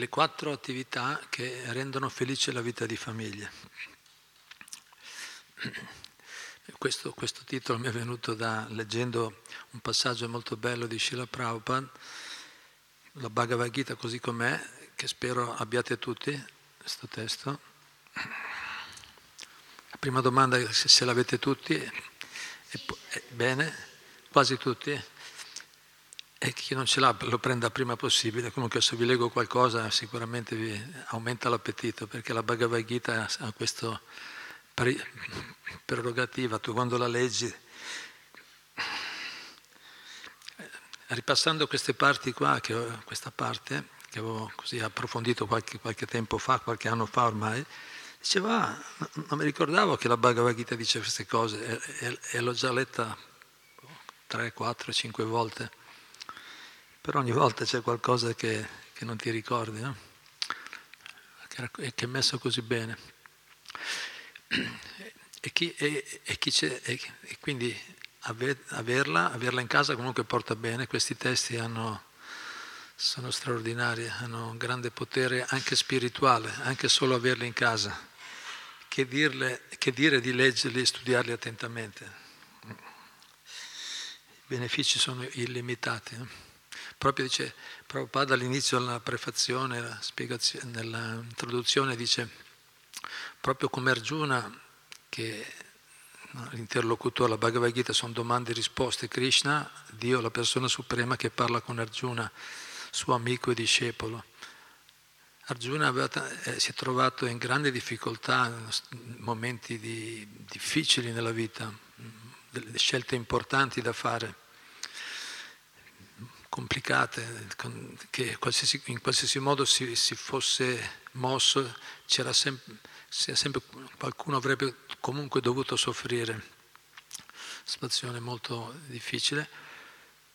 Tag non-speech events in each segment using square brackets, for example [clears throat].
le quattro attività che rendono felice la vita di famiglia. Questo, questo, titolo mi è venuto da leggendo un passaggio molto bello di Srila Prabhupada, la Bhagavad Gita così com'è, che spero abbiate tutti, questo testo. La prima domanda se, se l'avete tutti, è, è, bene, quasi tutti e chi non ce l'ha lo prenda prima possibile. Comunque se vi leggo qualcosa sicuramente vi aumenta l'appetito perché la Bhagavad Gita ha questa prerogativa, tu quando la leggi, ripassando queste parti qua, che, questa parte che avevo così approfondito qualche, qualche tempo fa, qualche anno fa ormai, diceva, ah, non mi ricordavo che la Bhagavad Gita dice queste cose e, e, e l'ho già letta 3, 4, 5 volte però ogni volta c'è qualcosa che, che non ti ricordi, no? che, è messo così bene. E, chi, e, e, chi e quindi averla, averla in casa comunque porta bene, questi testi hanno, sono straordinari, hanno un grande potere anche spirituale, anche solo averli in casa. Che, dirle, che dire di leggerli e studiarli attentamente. I benefici sono illimitati. No? Proprio dice Prabhupada all'inizio della prefazione, nell'introduzione dice proprio come Arjuna che l'interlocutore, la Bhagavad Gita sono domande e risposte, Krishna, Dio, la persona suprema che parla con Arjuna, suo amico e discepolo. Arjuna aveva, eh, si è trovato in grande difficoltà, in momenti di, difficili nella vita, delle scelte importanti da fare complicate, che in qualsiasi modo si, si fosse mosso, c'era sempre, sempre, qualcuno avrebbe comunque dovuto soffrire. Situazione molto difficile,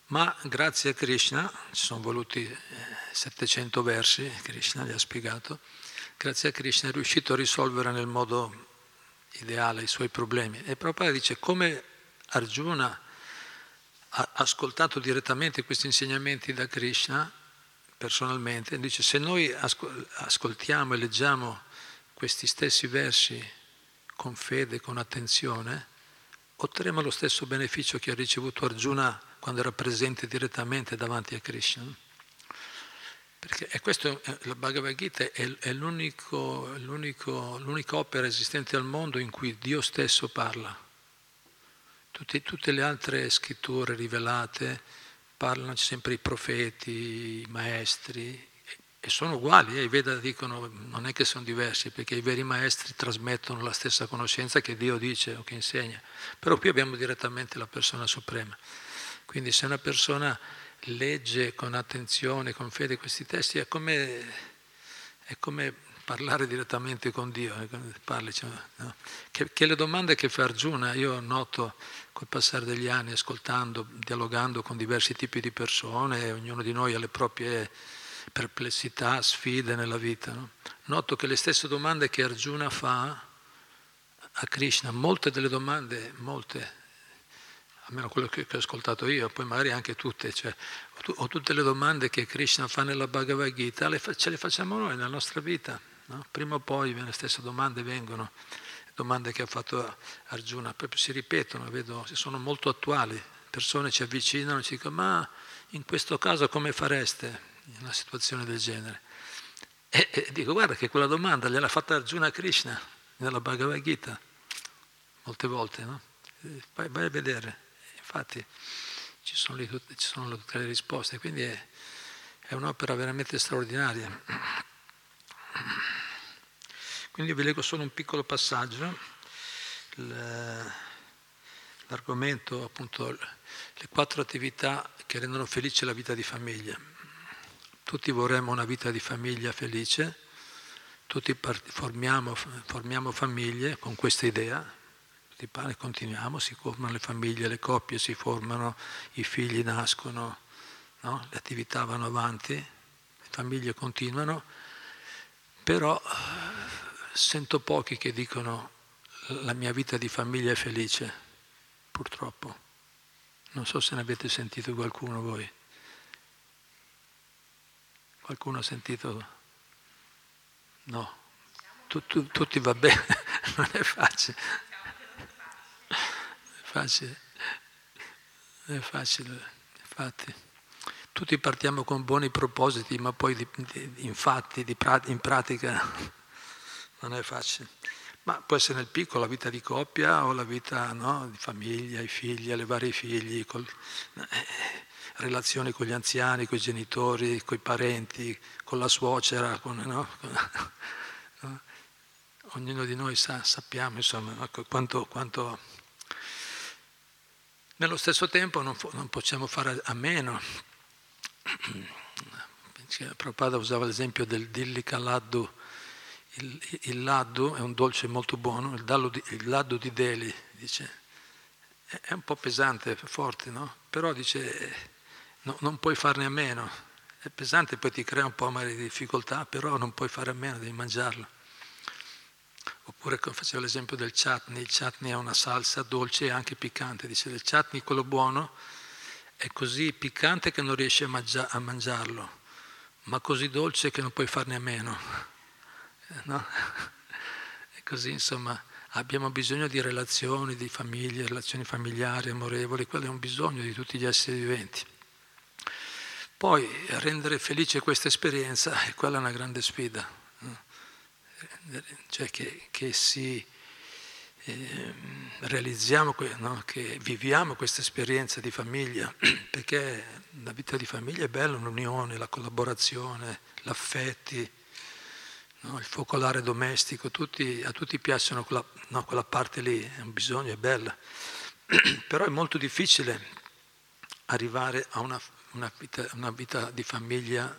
ma grazie a Krishna, ci sono voluti 700 eh, versi, Krishna gli ha spiegato, grazie a Krishna è riuscito a risolvere nel modo ideale i suoi problemi. E Prabhupada dice come Arjuna ascoltato direttamente questi insegnamenti da Krishna personalmente, dice se noi ascoltiamo e leggiamo questi stessi versi con fede, con attenzione, otterremo lo stesso beneficio che ha ricevuto Arjuna quando era presente direttamente davanti a Krishna. Perché e questo, la Bhagavad Gita è, è l'unico, l'unico, l'unica opera esistente al mondo in cui Dio stesso parla. Tutte, tutte le altre scritture rivelate parlano sempre i profeti, i maestri, e sono uguali, eh? i Veda dicono non è che sono diversi, perché i veri maestri trasmettono la stessa conoscenza che Dio dice o che insegna, però qui abbiamo direttamente la persona suprema. Quindi se una persona legge con attenzione, con fede questi testi, è come, è come parlare direttamente con Dio, eh, parli, cioè, no? che, che, le domande che fa Arjuna, io noto col passare degli anni, ascoltando, dialogando con diversi tipi di persone, ognuno di noi ha le proprie perplessità, sfide nella vita, no? noto che le stesse domande che Arjuna fa a Krishna, molte delle domande, molte, almeno quello che, ho ascoltato io, poi magari anche tutte, cioè, o, tutte le domande che Krishna fa nella Bhagavad Gita, le, ce le facciamo noi nella nostra vita. No? Prima o poi le stesse domande vengono, domande che ha fatto Arjuna, proprio si ripetono, vedo, sono molto attuali, persone ci avvicinano e ci dicono ma in questo caso come fareste in una situazione del genere? E, e dico guarda che quella domanda gliel'ha fatta Arjuna Krishna nella Bhagavad Gita, molte volte, no? vai, vai, a vedere, infatti ci sono, lì tutte, ci sono tutte le risposte, quindi è, è un'opera veramente straordinaria. Quindi vi leggo solo un piccolo passaggio, l'argomento appunto le quattro attività che rendono felice la vita di famiglia. Tutti vorremmo una vita di famiglia felice, tutti formiamo, formiamo famiglie con questa idea, tutti pare, continuiamo, si formano le famiglie, le coppie si formano, i figli nascono, no? le attività vanno avanti, le famiglie continuano però sento pochi che dicono la mia vita di famiglia è felice, purtroppo. Non so se ne avete sentito qualcuno voi. Qualcuno ha sentito No, tu, tu, tutti va bene, [laughs] non è facile. È facile, è facile, infatti. Tutti partiamo con buoni propositi, ma poi di, di, infatti di, in pratica non è facile. Ma può essere nel piccolo la vita di coppia o la vita no, di famiglia, i figli, allevare i figli, col, eh, relazioni con gli anziani, con i genitori, con i parenti, con la suocera, con, no, no, ognuno di noi sa, sappiamo insomma, quanto, quanto, Nello stesso tempo non, non possiamo fare a meno. Prabhupada usava l'esempio del dillica laddu, il, il laddu è un dolce molto buono, il, di, il laddu di Delhi, dice, è un po' pesante, forte, no? Però dice, no, non puoi farne a meno, è pesante, poi ti crea un po' di difficoltà, però non puoi fare a meno, devi mangiarlo. Oppure facevo l'esempio del chutney, il chutney è una salsa dolce e anche piccante, dice il chutney, quello buono, è così piccante che non riesci a, mangia- a mangiarlo, ma così dolce che non puoi farne a meno. No? [laughs] E così insomma abbiamo bisogno di relazioni, di famiglie, relazioni familiari, amorevoli, quello è un bisogno di tutti gli esseri viventi. Poi rendere felice questa esperienza, e quella è una grande sfida, cioè che, che si, eh, realizziamo, no? che viviamo questa esperienza di famiglia, [clears throat] perché la vita di famiglia è bella, l'unione, la collaborazione, l'affetti, no? il focolare domestico, tutti, a tutti piacciono quella, no, quella parte lì, è un bisogno, è bella, [clears throat] però è molto difficile arrivare a una una vita, una vita di famiglia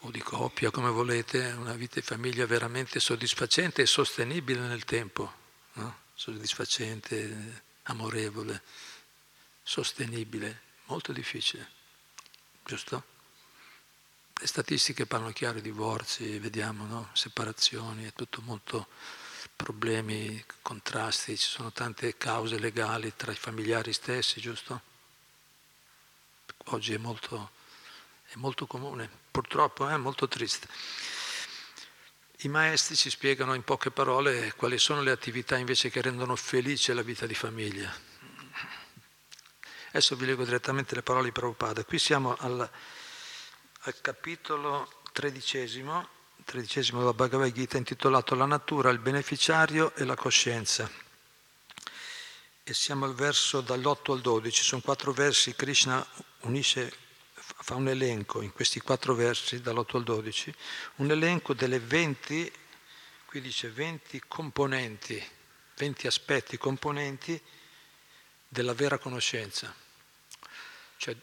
o di coppia, come volete, una vita di famiglia veramente soddisfacente e sostenibile nel tempo, no? soddisfacente, amorevole, sostenibile, molto difficile, giusto? Le statistiche parlano chiaro, divorzi, vediamo, no? separazioni, è tutto molto problemi, contrasti, ci sono tante cause legali tra i familiari stessi, giusto? oggi è molto, è molto comune, purtroppo è molto triste. I maestri ci spiegano in poche parole quali sono le attività invece che rendono felice la vita di famiglia. Adesso vi leggo direttamente le parole di Prabhupada. Qui siamo al, al capitolo tredicesimo, tredicesimo della Bhagavad Gita intitolato La natura, il beneficiario e la coscienza. E siamo al verso dall'8 al 12, sono quattro versi, Krishna unisce, fa un elenco in questi quattro versi, dall'8 al 12, un elenco delle 20, qui dice 20 componenti, 20 aspetti componenti della vera conoscenza. Cioè,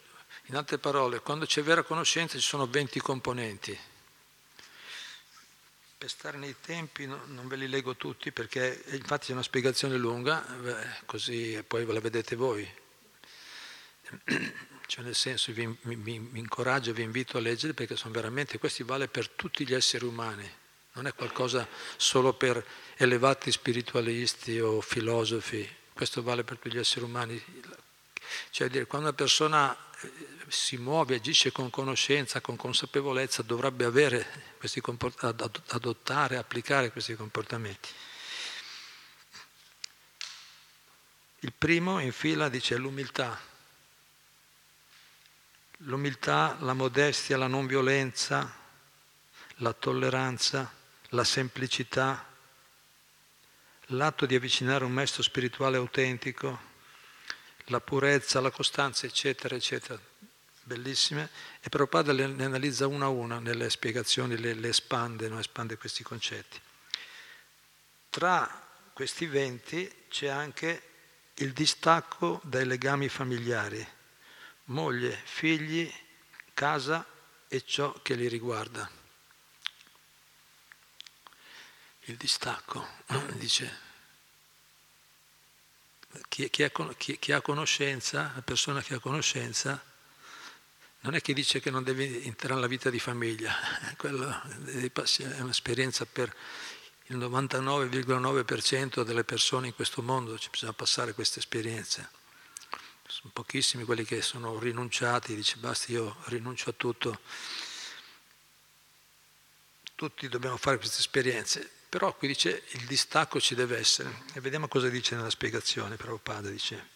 in altre parole, quando c'è vera conoscenza ci sono 20 componenti. Per stare nei tempi no, non ve li leggo tutti perché infatti c'è una spiegazione lunga, beh, così poi ve la vedete voi. [clears throat] Cioè nel senso vi, mi, mi incoraggio, vi invito a leggere perché sono veramente, questi vale per tutti gli esseri umani, non è qualcosa solo per elevati spiritualisti o filosofi, questo vale per tutti gli esseri umani. Cioè dire, quando una persona eh, si muove, agisce con conoscenza, con consapevolezza, dovrebbe avere questi adottare, applicare questi comportamenti. Il primo in fila dice l'umiltà l'umiltà, la modestia, la non violenza, la tolleranza, la semplicità, l'atto di avvicinare un maestro spirituale autentico, la purezza, la costanza, eccetera, eccetera. Bellissime. E Prabhupada le, le analizza una a una nelle spiegazioni, le, le espande, no? espande questi concetti. Tra questi venti c'è anche il distacco dai legami familiari moglie, figli, casa e ciò che li riguarda. Il distacco, [clears throat] dice, chi, chi, ha, chi, chi, ha, conoscenza, la persona che ha conoscenza, non è che dice che non deve entrare nella vita di famiglia, quello è un'esperienza per il 99,9% delle persone in questo mondo, ci bisogna passare queste esperienze sono pochissimi quelli che sono rinunciati, dice basta io rinuncio a tutto. tutti dobbiamo fare queste esperienze, però qui dice il distacco ci deve essere. E vediamo cosa dice nella spiegazione, Prabhupada dice.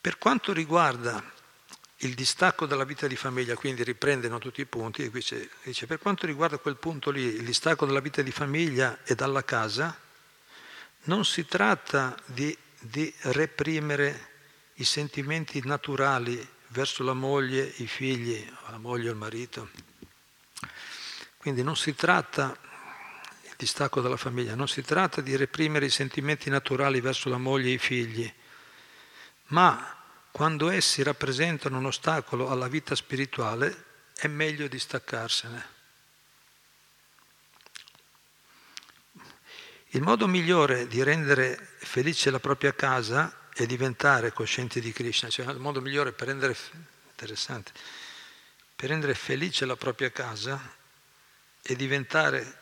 Per quanto riguarda il distacco dalla vita di famiglia, quindi riprendono tutti i punti, e qui dice, per quanto riguarda quel punto lì, il distacco dalla vita di famiglia e dalla casa, non si tratta di, di reprimere i sentimenti naturali verso la moglie, i figli, la moglie o il marito. Quindi non si tratta, il distacco dalla famiglia, non si tratta di reprimere i sentimenti naturali verso la moglie e i figli, ma quando essi rappresentano un ostacolo alla vita spirituale è meglio distaccarsene. Il modo migliore di rendere felice la propria casa è diventare coscienti di Krishna, cioè il modo migliore per rendere, per rendere felice la propria casa è diventare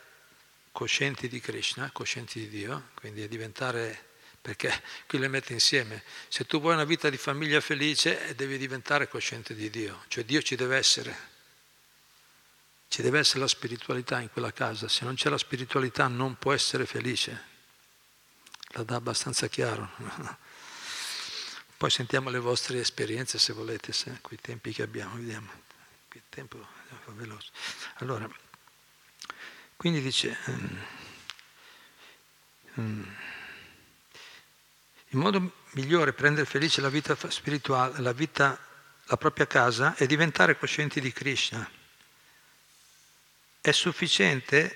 coscienti di Krishna, coscienti di Dio, quindi è diventare, perché qui le mette insieme, se tu vuoi una vita di famiglia felice eh, devi diventare cosciente di Dio, cioè Dio ci deve essere. Ci deve essere la spiritualità in quella casa, se non c'è la spiritualità non può essere felice. La dà abbastanza chiaro. [laughs] Poi sentiamo le vostre esperienze se volete, se, quei tempi che abbiamo, vediamo. Il tempo è veloce. Allora, quindi dice, um, il modo migliore per rendere felice la vita spirituale, la vita, la propria casa, è diventare coscienti di Krishna è sufficiente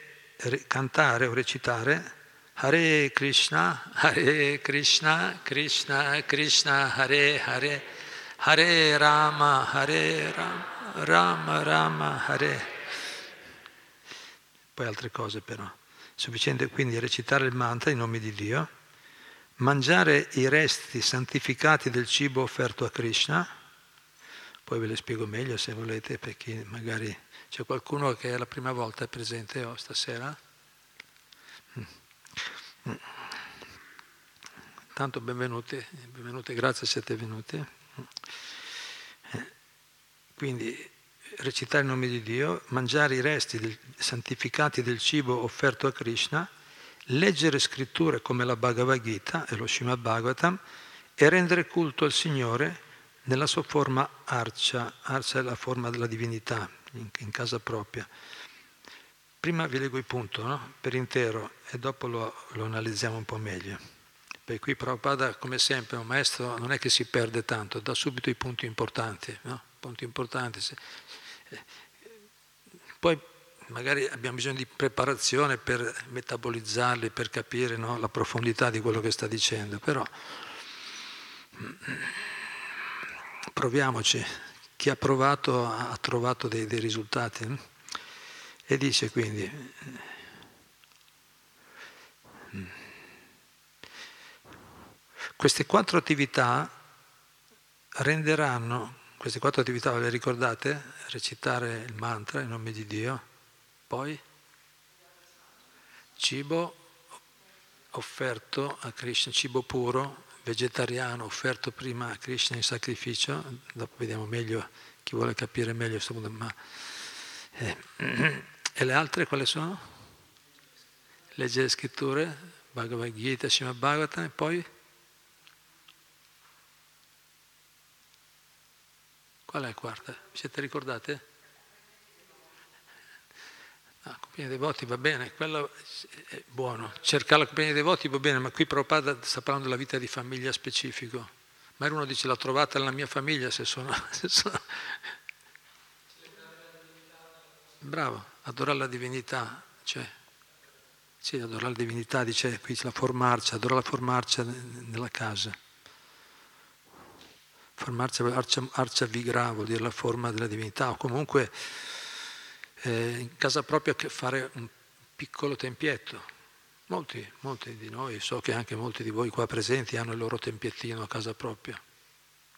cantare o recitare Hare Krishna, Hare Krishna, Krishna Krishna, Hare Hare, Hare Rama, Hare Rama, Rama Rama, Hare. Poi altre cose però. È sufficiente quindi recitare il mantra in nome di Dio, mangiare i resti santificati del cibo offerto a Krishna, poi ve le spiego meglio se volete per chi magari c'è qualcuno che è la prima volta presente oh, stasera? Mm. Tanto benvenuti, benvenuti, grazie siete venuti. Quindi recitare il nome di Dio, mangiare i resti del, santificati del cibo offerto a Krishna, leggere scritture come la Bhagavad Gita e lo Srimad Bhagavatam e rendere culto al Signore nella sua forma arcia. Arcia è la forma della divinità, in, casa propria. Prima vi leggo il punto no? per intero e dopo lo, lo, analizziamo un po' meglio. Per qui Prabhupada, come sempre, un maestro non è che si perde tanto, dà subito i punti importanti. No? Punti importanti. Poi magari abbiamo bisogno di preparazione per metabolizzarli, per capire no? la profondità di quello che sta dicendo, però proviamoci chi ha provato ha trovato dei, dei risultati. Eh? E dice quindi, queste quattro attività renderanno, queste quattro attività ve le ricordate? Recitare il mantra in nome di Dio, poi cibo offerto a Krishna, cibo puro, vegetariano offerto prima a Krishna in sacrificio, dopo vediamo meglio chi vuole capire meglio questo punto, ma eh, [clears throat] e le altre quali sono? Leggere le scritture, Bhagavad Gita, Shima Bhagavatam e poi? Qual è la quarta? Vi siete ricordate? La compagnia dei voti va bene, quello è buono. Cercare la compagnia dei voti va bene, ma qui Prabhupada sta parlando della vita di famiglia specifico. Ma uno dice l'ho trovata nella mia famiglia se sono... [laughs] Se sono... Bravo, adorare la divinità, cioè, sì, adorare la divinità, dice qui la formarcia, adorare la formarcia nella casa. Formarcia, arcia, arcia vigra vuol dire la forma della divinità, o comunque eh, in casa propria fare un piccolo tempietto. Molti, molti di noi, so che anche molti di voi qua presenti hanno il loro tempiettino a casa propria,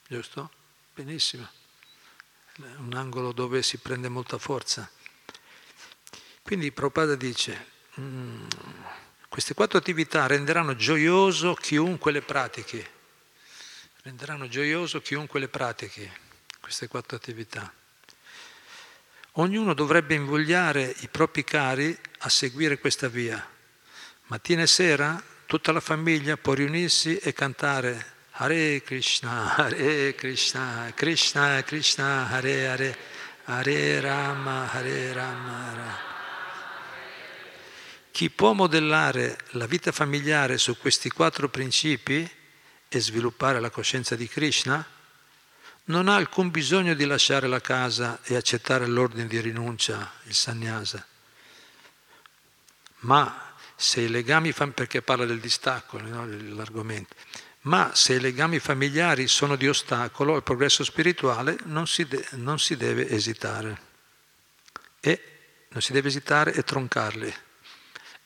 giusto? Benissimo. Un angolo dove si prende molta forza. Quindi Prabhupada dice, mm, queste quattro attività renderanno gioioso chiunque le pratichi, renderanno gioioso chiunque le pratichi, queste quattro attività. Ognuno dovrebbe invogliare i propri cari a seguire questa via. Mattina e sera tutta la famiglia può riunirsi e cantare Hare Krishna, Hare Krishna, Krishna Krishna, Hare Hare, Hare Rama, Hare Rama. Chi può modellare la vita familiare su questi quattro principi e sviluppare la coscienza di Krishna, non ha alcun bisogno di lasciare la casa e accettare l'ordine di rinuncia, il sannyasa. Ma se i legami, perché parla del distacco, no, l'argomento, ma se i legami familiari sono di ostacolo al progresso spirituale, non si, de- non si deve esitare. E non si deve esitare e troncarli.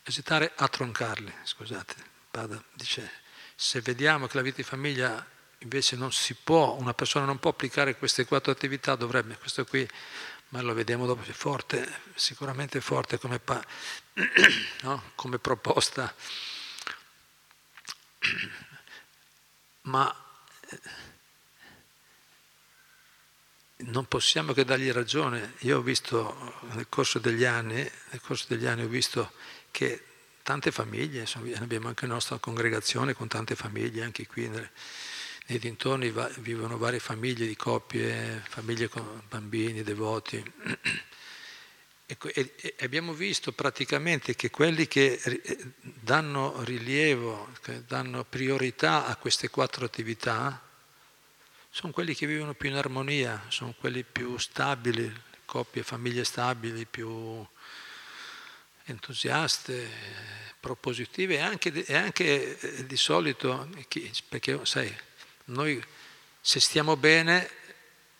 Esitare a troncarli, scusate. Pada dice, se vediamo che la vita di famiglia invece può, una persona non può applicare queste quattro attività, dovrebbe, questo qui, ma lo vediamo dopo, è forte, sicuramente forte come, pa- [clears throat] no? come proposta [clears throat] ma eh, non possiamo che dargli ragione. Io ho visto nel corso degli anni, nel corso degli anni ho visto che tante famiglie, insomma, abbiamo anche la nostra congregazione con tante famiglie, anche qui nei, dintorni va, vivono varie famiglie di coppie, famiglie con bambini, devoti. [clears throat] E, e abbiamo visto praticamente che quelli che danno rilievo, che danno priorità a queste quattro attività, sono quelli che vivono più in armonia, sono quelli più stabili, coppie, famiglie stabili, più entusiaste, propositive e anche, e anche eh, di solito, perché sai, noi se stiamo bene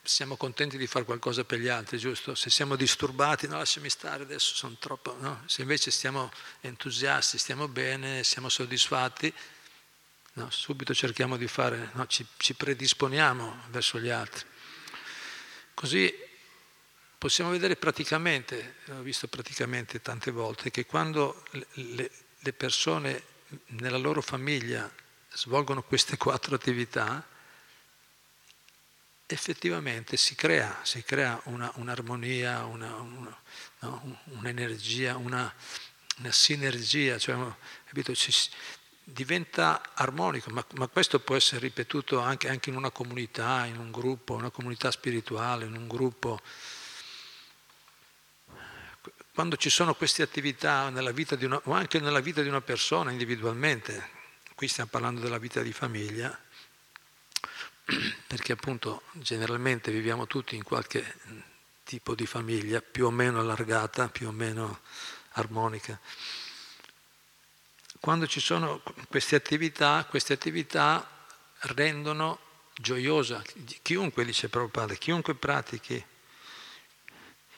siamo contenti di fare qualcosa per gli altri, giusto? Se siamo disturbati, no, lasciami stare, adesso sono troppo, no? Se invece stiamo entusiasti, stiamo bene, siamo soddisfatti, no? subito cerchiamo di fare, no? ci, ci, predisponiamo verso gli altri. Così possiamo vedere praticamente, ho visto praticamente tante volte, che quando le, le persone nella loro famiglia svolgono queste quattro attività, effettivamente si crea, si crea una, un'armonia, una, una, no, un'energia, una, sinergia, cioè, capito, ci, diventa armonico, ma, ma, questo può essere ripetuto anche, anche, in una comunità, in un gruppo, una comunità spirituale, in un gruppo. Quando ci sono queste attività nella vita una, o anche nella vita di una persona individualmente, qui stiamo parlando della vita di famiglia, [clears throat] perché appunto generalmente viviamo tutti in qualche tipo di famiglia più o meno allargata, più o meno armonica. Quando ci sono queste attività, queste attività rendono gioiosa, chiunque dice Prabhupada, chiunque pratichi,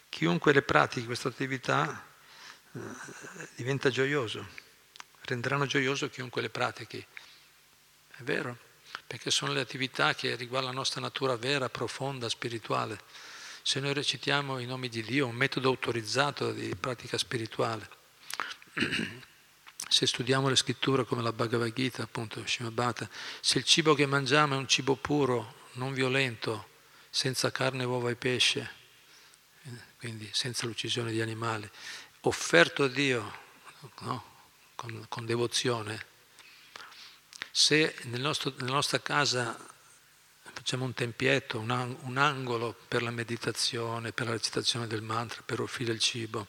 chiunque le pratichi queste attività eh, diventa gioioso, renderanno gioioso chiunque le pratichi. È vero? perché sono le attività che riguardano la nostra natura vera, profonda, spirituale. Se noi recitiamo i nomi di Dio, un metodo autorizzato di pratica spirituale, se studiamo le scritture come la Bhagavad Gita, appunto, Shimabhata, se il cibo che mangiamo è un cibo puro, non violento, senza carne, uova e pesce, quindi senza l'uccisione di animali, offerto a Dio no? Con, con devozione, se nel nostro, nella nostra casa facciamo un tempietto, un, un, angolo per la meditazione, per la recitazione del mantra, per offrire il cibo,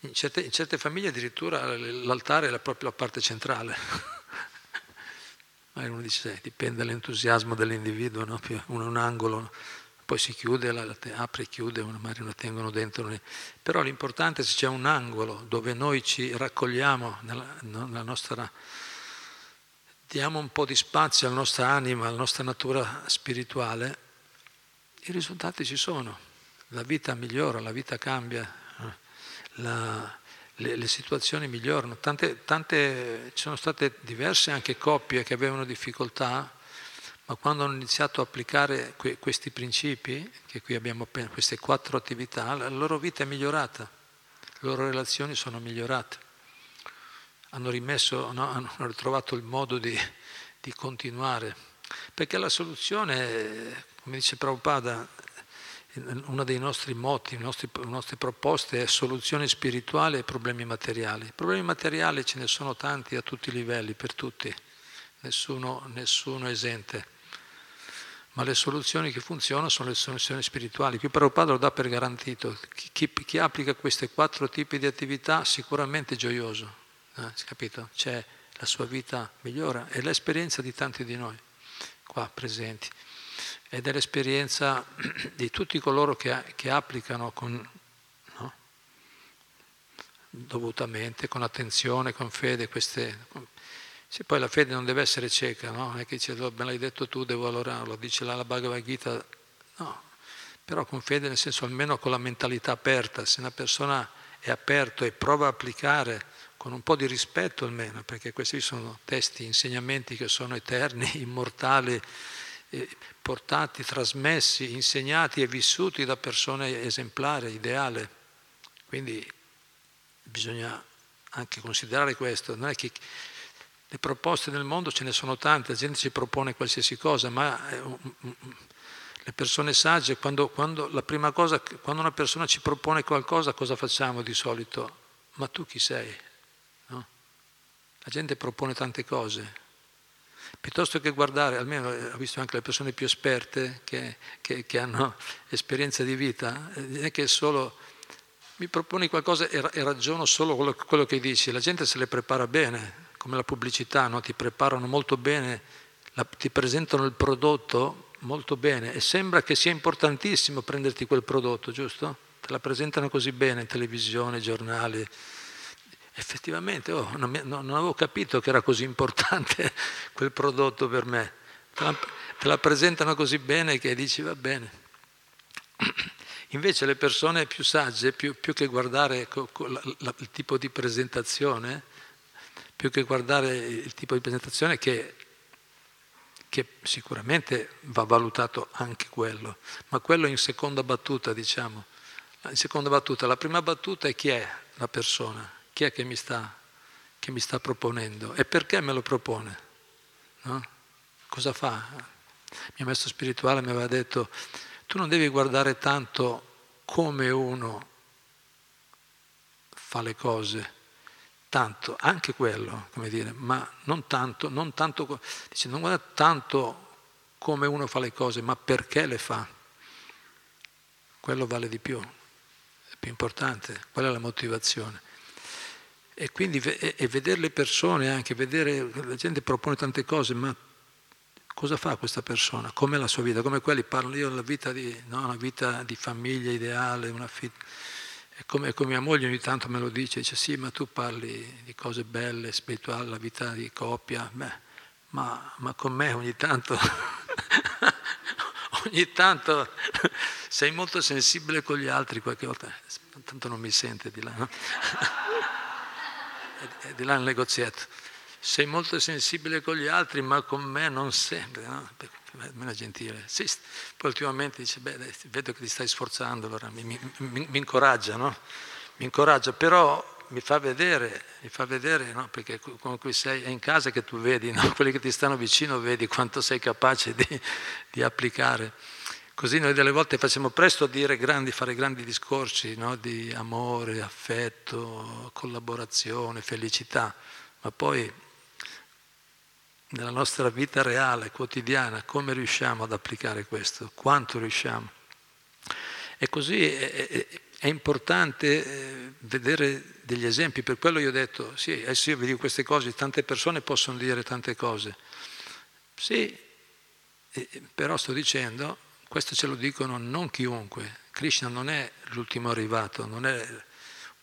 in certe, in certe famiglie addirittura l'altare è proprio la parte centrale. [laughs] Magari uno dice, dipende dall'entusiasmo dell'individuo, no? uno è un angolo, poi si chiude, la, la, apre e chiude, magari lo tengono dentro. Però l'importante è se c'è un angolo dove noi ci raccogliamo nella, nella nostra diamo un po' di spazio alla nostra anima, alla nostra natura spirituale, i risultati ci sono. La vita migliora, la vita cambia, eh. la, le, le, situazioni migliorano. Tante, tante, ci sono state diverse anche coppie che avevano difficoltà, ma quando hanno iniziato a applicare que, questi principi, che qui abbiamo appena, queste quattro attività, la loro vita è migliorata, le loro relazioni sono migliorate hanno rimesso, no, hanno ritrovato il modo di, di, continuare. Perché la soluzione, come dice Prabhupada, uno dei nostri motti, le nostre, proposte è soluzioni spirituali ai problemi materiali. I problemi materiali ce ne sono tanti a tutti i livelli, per tutti, nessuno, nessuno esente. Ma le soluzioni che funzionano sono le soluzioni spirituali. Qui Prabhupada lo dà per garantito. Chi, chi, chi applica questi quattro tipi di attività sicuramente è gioioso, eh, capito? C'è la sua vita migliora, è l'esperienza di tanti di noi qua presenti ed è l'esperienza [clears throat] di tutti coloro che, che applicano con, no? dovutamente, con attenzione, con fede queste... Sì, poi la fede non deve essere cieca, no? non è che dice, me l'hai detto tu, devo allora, lo dice la Bhagavad Gita, no, però con fede nel senso almeno con la mentalità aperta, se una persona è aperta e prova a applicare con un po' di rispetto almeno, perché questi sono testi, insegnamenti che sono eterni, [laughs] immortali, portati, trasmessi, insegnati e vissuti da persone esemplari, ideali. Quindi bisogna anche considerare questo. Non è che le proposte nel mondo ce ne sono tante, la gente ci propone qualsiasi cosa, ma eh, le persone sagge, quando, quando, la prima cosa, quando una persona ci propone qualcosa, cosa facciamo di solito? Ma tu chi sei? No? La gente propone tante cose, piuttosto che guardare, almeno eh, ho visto anche le persone più esperte che, che, che hanno [laughs] esperienza di vita, non eh, è che solo mi proponi qualcosa e ragiono solo quello, quello, che dici, la gente se le prepara bene, come la pubblicità, no? ti preparano molto bene, la, ti presentano il prodotto molto bene e sembra che sia importantissimo prenderti quel prodotto, giusto? Te la presentano così bene in televisione, giornali effettivamente oh, non, non, non, avevo capito che era così importante [laughs] quel prodotto per me. Te la, te la presentano così bene che dici va bene. [clears throat] Invece le persone più sagge, più, più che guardare la, la, il tipo di presentazione, più che guardare il tipo di presentazione che, che sicuramente va valutato anche quello, ma quello in seconda battuta, diciamo. In seconda battuta, la prima battuta è chi è la persona, chi è che mi sta, che mi sta proponendo e perché me lo propone? No? Cosa fa? Il mio maestro spirituale mi aveva detto, tu non devi guardare tanto come uno fa le cose, tanto, anche quello, come dire, ma non tanto, non tanto, dice, non guarda tanto come uno fa le cose, ma perché le fa. Quello vale di più, è più importante, quella è la motivazione. E quindi e vedere le persone anche, vedere, la gente propone tante cose, ma cosa fa questa persona? Com'è la sua vita? Come quelli parlano, io la vita di, no, una vita di famiglia ideale, una fit... E come, come, mia moglie ogni tanto me lo dice, dice sì, ma tu parli di cose belle, spirituali, la vita di coppia, Beh, ma, ma con me ogni tanto, [laughs] ogni tanto sei molto sensibile con gli altri qualche volta, tanto non mi sente di là. No? [laughs] è di là il negozietto. Sei molto sensibile con gli altri, ma con me non sempre, no? Meno gentile. Sì, poi ultimamente dice, beh, vedo che ti stai sforzando, allora mi, mi, mi, mi incoraggia, no? Mi incoraggia, però mi fa vedere, mi fa vedere no? perché con cui sei in casa che tu vedi, no? [laughs] quelli che ti stanno vicino vedi quanto sei capace di, di applicare. Così noi delle volte facciamo presto a dire grandi, fare grandi discorsi no? di amore, affetto, collaborazione, felicità, ma poi nella nostra vita reale, quotidiana, come riusciamo ad applicare questo? Quanto riusciamo? E così è, è, è importante eh, vedere degli esempi, per quello io ho detto, sì, adesso io vi dico queste cose, tante persone possono dire tante cose. Sì, però sto dicendo questo ce lo dicono non chiunque. Krishna non è l'ultimo arrivato, non è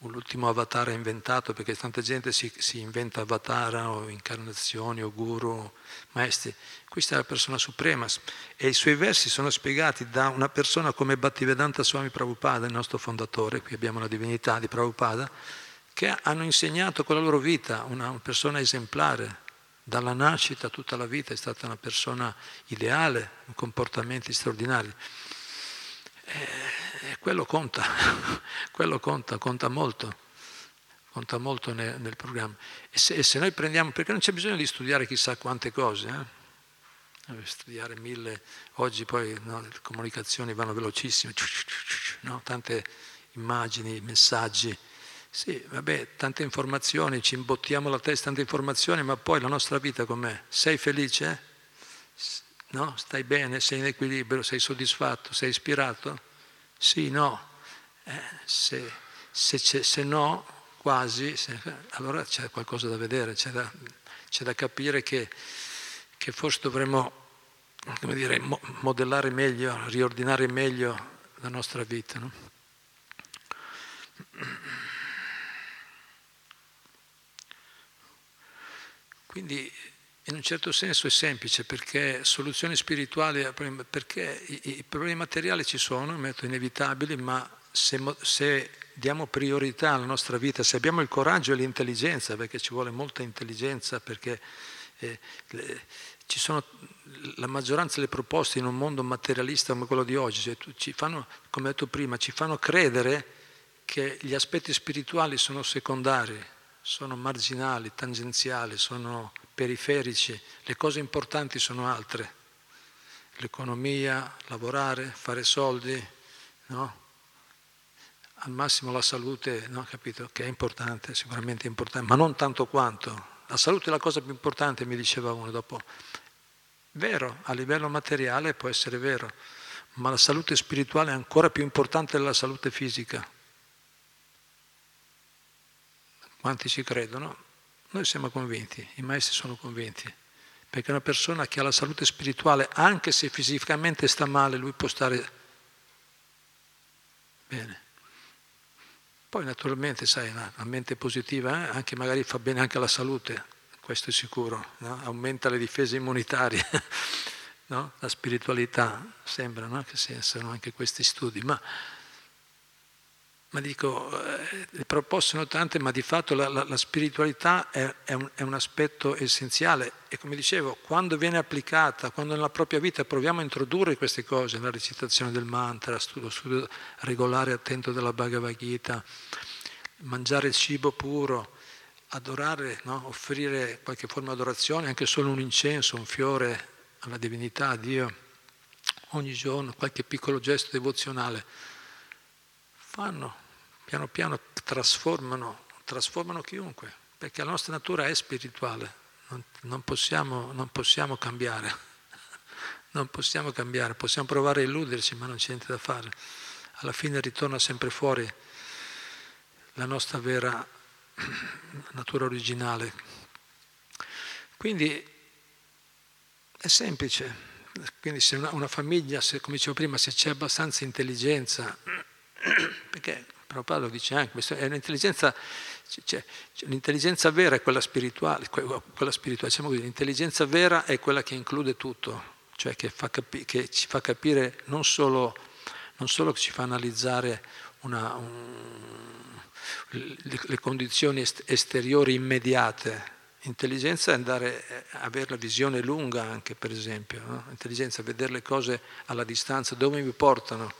l'ultimo avatar inventato, perché tanta gente si, si inventa avatar o incarnazioni o guru, maestri. Questa è la persona suprema e i suoi versi sono spiegati da una persona come Bhaktivedanta Swami Prabhupada, il nostro fondatore, qui abbiamo la divinità di Prabhupada, che hanno insegnato con la loro vita, una persona esemplare, dalla nascita tutta la vita è stata una persona ideale, con comportamenti straordinari. E quello conta, [laughs] quello conta, conta molto, conta molto nel, nel programma. E se, se, noi prendiamo, perché non c'è bisogno di studiare chissà quante cose, eh? studiare mille, oggi poi no, le comunicazioni vanno velocissime, no? tante immagini, messaggi. Sì, vabbè, tante informazioni, ci imbottiamo la testa, tante informazioni, ma poi la nostra vita com'è? Sei felice? No? Stai bene? Sei in equilibrio? Sei soddisfatto? Sei ispirato? Sì, no. Eh, se, se, se, no, quasi, se, allora c'è qualcosa da vedere, c'è da, c'è da capire che, che, forse dovremmo dire, modellare meglio, riordinare meglio la nostra vita. No? Quindi in un certo senso è semplice perché soluzioni spirituali, perché i, problemi materiali ci sono, inevitabili, ma se, se, diamo priorità alla nostra vita, se abbiamo il coraggio e l'intelligenza, perché ci vuole molta intelligenza, perché eh, ci sono la maggioranza delle proposte in un mondo materialista come quello di oggi, cioè, ci fanno, come ho detto prima, ci fanno credere che gli aspetti spirituali sono secondari, sono marginali, tangenziali, sono periferici, le cose importanti sono altre. L'economia, lavorare, fare soldi, no? al massimo la salute, no? capito? Che è importante, sicuramente importante, ma non tanto quanto. La salute è la cosa più importante, mi diceva uno dopo. Vero, a livello materiale può essere vero, ma la salute spirituale è ancora più importante della salute fisica. Quanti ci credono? Noi siamo convinti, i maestri sono convinti, perché una persona che ha la salute spirituale, anche se fisicamente sta male, lui può stare bene. Poi naturalmente, sai, la mente positiva eh, anche magari fa bene anche alla salute, questo è sicuro, no? aumenta le difese immunitarie, [laughs] no? la spiritualità, sembra no? che siano anche questi studi, ma ma dico, eh, le proposte sono tante, ma di fatto la, la, la spiritualità è, è, un, è, un, aspetto essenziale e come dicevo, quando viene applicata, quando nella propria vita proviamo a introdurre queste cose, la recitazione del mantra, lo studio regolare e attento della Bhagavad Gita, mangiare il cibo puro, adorare, no? offrire qualche forma di adorazione, anche solo un incenso, un fiore alla divinità, a Dio, ogni giorno, qualche piccolo gesto devozionale fanno, piano piano trasformano, trasformano chiunque, perché la nostra natura è spirituale, non, non, possiamo, non possiamo cambiare, [laughs] non possiamo cambiare, possiamo provare a illuderci, ma non c'è niente da fare. Alla fine ritorna sempre fuori la nostra vera [clears throat] natura originale. Quindi è semplice, quindi se una, una famiglia, se, come dicevo prima, se c'è abbastanza intelligenza, [clears throat] [clears throat] perché Prabhupada lo dice anche, è un'intelligenza, cioè, l'intelligenza vera è quella spirituale, quella spirituale diciamo così, l'intelligenza vera è quella che include tutto, cioè che, capi, che ci fa capire non solo, non solo, che ci fa analizzare una, un, le, le, condizioni esteriori immediate, intelligenza è andare a avere la visione lunga anche, per esempio, no? intelligenza è vedere le cose alla distanza, dove mi portano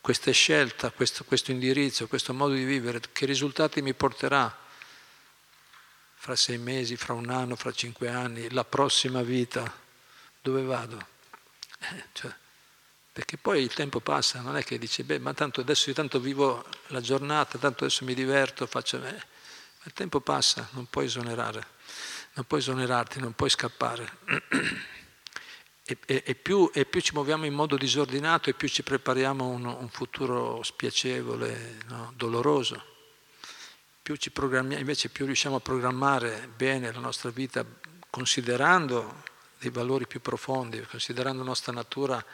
questa scelta, questo, questo indirizzo, questo modo di vivere, che risultati mi porterà fra sei mesi, fra un anno, fra cinque anni, la prossima vita, dove vado? Eh, cioè, perché poi il tempo passa, non è che dici, beh, ma tanto adesso io tanto vivo la giornata, tanto adesso mi diverto, faccio... Eh, ma il tempo passa, non puoi esonerare, non puoi esonerarti, non puoi scappare. [clears throat] e, e, e, più, e, più, ci muoviamo in modo disordinato e più ci prepariamo a un, un, futuro spiacevole, no? doloroso. Più ci invece più riusciamo a programmare bene la nostra vita considerando dei valori più profondi, considerando la nostra natura,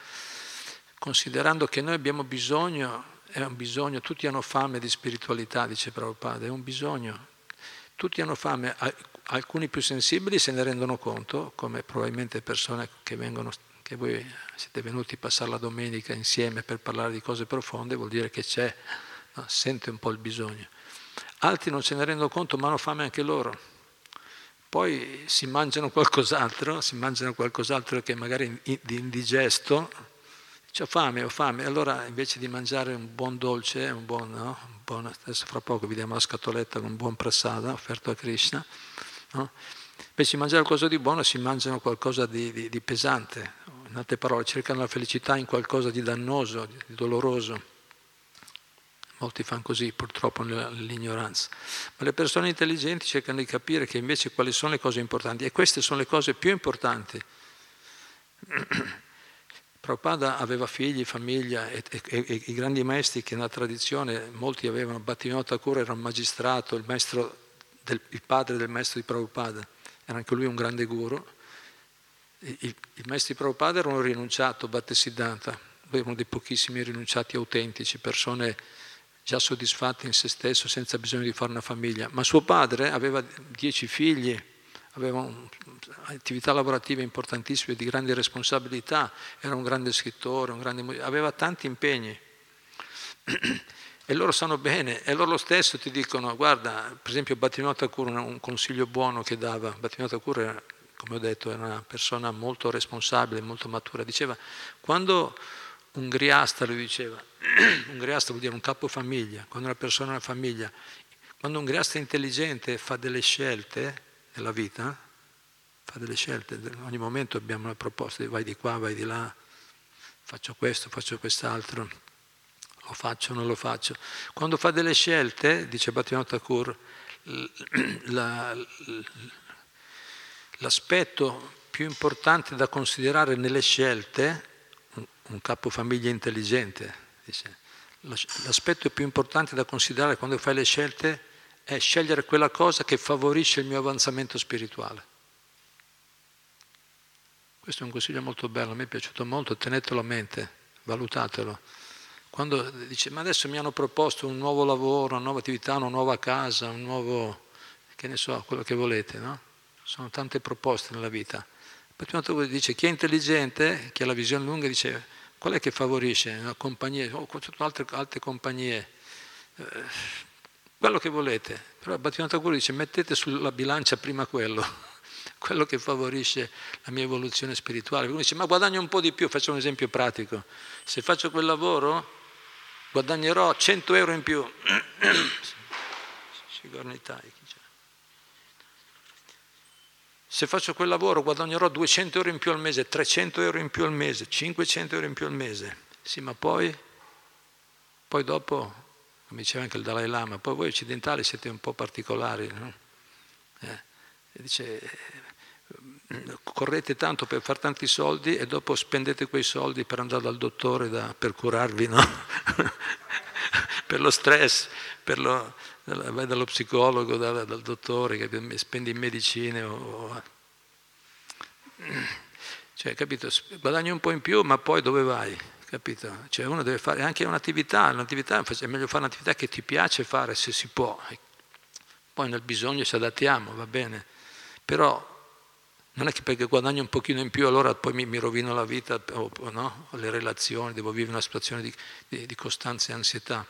considerando che noi abbiamo bisogno, è un bisogno, tutti hanno fame di spiritualità, dice Prabhupada, è un bisogno. Tutti hanno fame, alcuni più sensibili se ne rendono conto, come probabilmente persone che vengono, che voi siete venuti passare la domenica insieme per parlare di cose profonde, vuol dire che c'è, no? sente un po' il bisogno. Altri non se ne rendono conto, ma hanno fame anche loro. Poi si mangiano qualcos'altro, si mangiano qualcos'altro che magari è indigesto, ho fame, ho fame, allora invece di mangiare un buon dolce, un buon, no? un buon, adesso fra poco vi diamo la scatoletta con un buon prasada offerto a Krishna, no? Invece di mangiare qualcosa di buono si mangiano qualcosa di, di, di pesante, in altre parole, cercano la felicità in qualcosa di dannoso, di doloroso. Molti fanno così purtroppo nell'ignoranza. Ma le persone intelligenti cercano di capire che invece quali sono le cose importanti e queste sono le cose più importanti. [clears throat] Prabhupada aveva figli, famiglia e, e, e, i grandi maestri che nella tradizione molti avevano, Bhattivinoda Thakur era un magistrato, il, del, il, padre del maestro di Prabhupada, era anche lui un grande guru. I, i, i maestri di Prabhupada erano rinunciato, Bhattisiddhanta, lui era uno dei pochissimi rinunciati autentici, persone già soddisfatto in se stesso senza bisogno di fare una famiglia. Ma suo padre aveva dieci figli, aveva attività lavorative importantissime, di grandi responsabilità, era un grande scrittore, un grande, aveva tanti impegni. [clears throat] E loro sanno bene, e loro stesso ti dicono, guarda, per esempio Battinota Thakur, un consiglio buono che dava, Battinota Thakur, come ho detto, era una persona molto responsabile, molto matura, diceva, quando un griasta, lui diceva, [clears throat] un griasta vuol dire un capofamiglia, quando una persona ha una famiglia, quando un griasta intelligente fa delle scelte nella vita, fa delle scelte, ogni momento abbiamo una proposta, vai di qua, vai di là, faccio questo, faccio quest'altro, lo faccio, non lo faccio. Quando fa delle scelte, dice Bhattivinoda Thakur, [clears throat] la, l'aspetto più importante da considerare nelle scelte un capofamiglia intelligente, dice, l'aspetto più importante da considerare quando fai le scelte è scegliere quella cosa che favorisce il mio avanzamento spirituale. Questo è un consiglio molto bello, a me è piaciuto molto, tenetelo a mente, valutatelo. Quando dice, ma adesso mi hanno proposto un nuovo lavoro, una nuova attività, una nuova casa, un nuovo, che ne so, quello che volete, no? Sono tante proposte nella vita. Poi dice, chi è intelligente, chi ha la visione lunga, dice, qual è che favorisce? Una compagnia, o altre, altre compagnie, eh, quello che volete. Però Battino Tagore dice mettete sulla bilancia prima quello, [laughs] quello che favorisce la mia evoluzione spirituale. Uno dice ma guadagno un po' di più, faccio un esempio pratico. Se faccio quel lavoro guadagnerò 100 euro in più. Se faccio quel lavoro guadagnerò 200 euro in più al mese, 300 euro in più al mese, 500 euro in più al mese. Sì, ma poi, poi dopo, come diceva anche il Dalai Lama, poi voi occidentali siete un po' particolari. No? Eh, dice, correte tanto per fare tanti soldi e dopo spendete quei soldi per andare dal dottore da, per curarvi, no? [laughs] per lo stress, per lo, vai dallo psicologo, dal, dal dottore che spendi in medicine o, cioè, capito? Guadagni un po' in più, ma poi dove vai? Capito? Cioè, uno deve fare anche un'attività, un'attività, è meglio fare un'attività che ti piace fare se si può. Poi nel bisogno ci adattiamo, va bene. Però non è che perché guadagno un pochino in più allora poi mi, mi rovino la vita o, no? le relazioni, devo vivere una situazione di, di, di costanza e ansietà.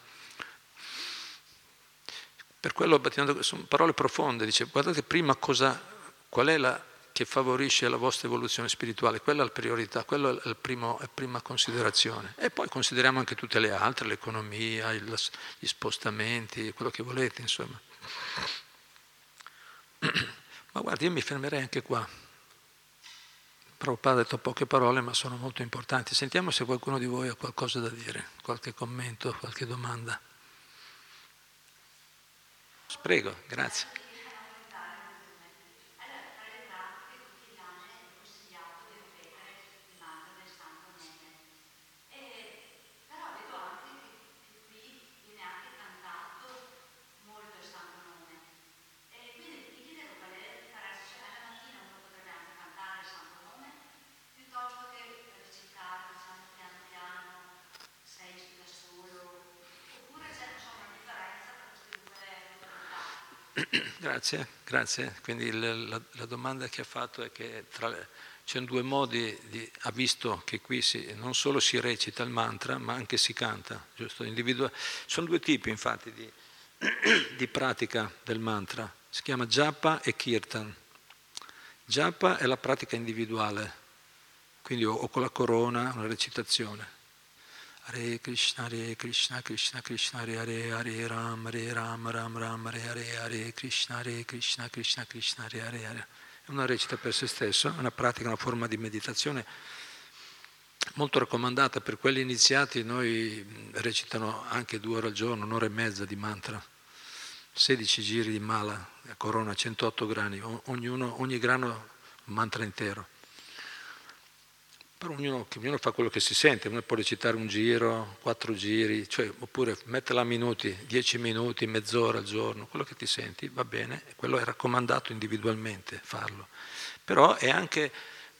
Per quello sono parole profonde, dice guardate prima cosa, qual è la che favorisce la vostra evoluzione spirituale, quella è la priorità, quella è la prima considerazione. E poi consideriamo anche tutte le altre, l'economia, il, gli spostamenti, quello che volete, insomma. [clears throat] Ma guardi, io mi fermerei anche qua. Prabhupada ha detto poche parole, ma sono molto importanti. Sentiamo se qualcuno di voi ha qualcosa da dire, qualche commento, qualche domanda. Prego, grazie. Grazie, grazie. Quindi la, la, domanda che ha fatto è che tra, c'è due modi, di, ha visto che qui si, non solo si recita il mantra, ma anche si canta, giusto? Individua- sono due tipi infatti di, [clears throat] di pratica del mantra, si chiama japa e kirtan. Japa è la pratica individuale, quindi o, o con la corona, una recitazione. Hare Krishna, Hare Krishna, Krishna Krishna, Hare Hare, Hare Ram, Hare Ram, Ram Ram, Hare Hare, Hare Krishna, Hare Krishna, Krishna Krishna, Hare Hare, è una recita per se stesso, è una pratica, una forma di meditazione molto raccomandata per quelli iniziati, noi recitano anche due ore al giorno, un'ora e mezza di mantra, 16 giri di mala, a corona 108 grani, ognuno, ogni grano un mantra intero. Però ognuno, ognuno, fa quello che si sente, uno può recitare un giro, quattro giri, cioè, oppure metterla a minuti, dieci minuti, mezz'ora al giorno, quello che ti senti va bene, quello è raccomandato individualmente farlo. Però è anche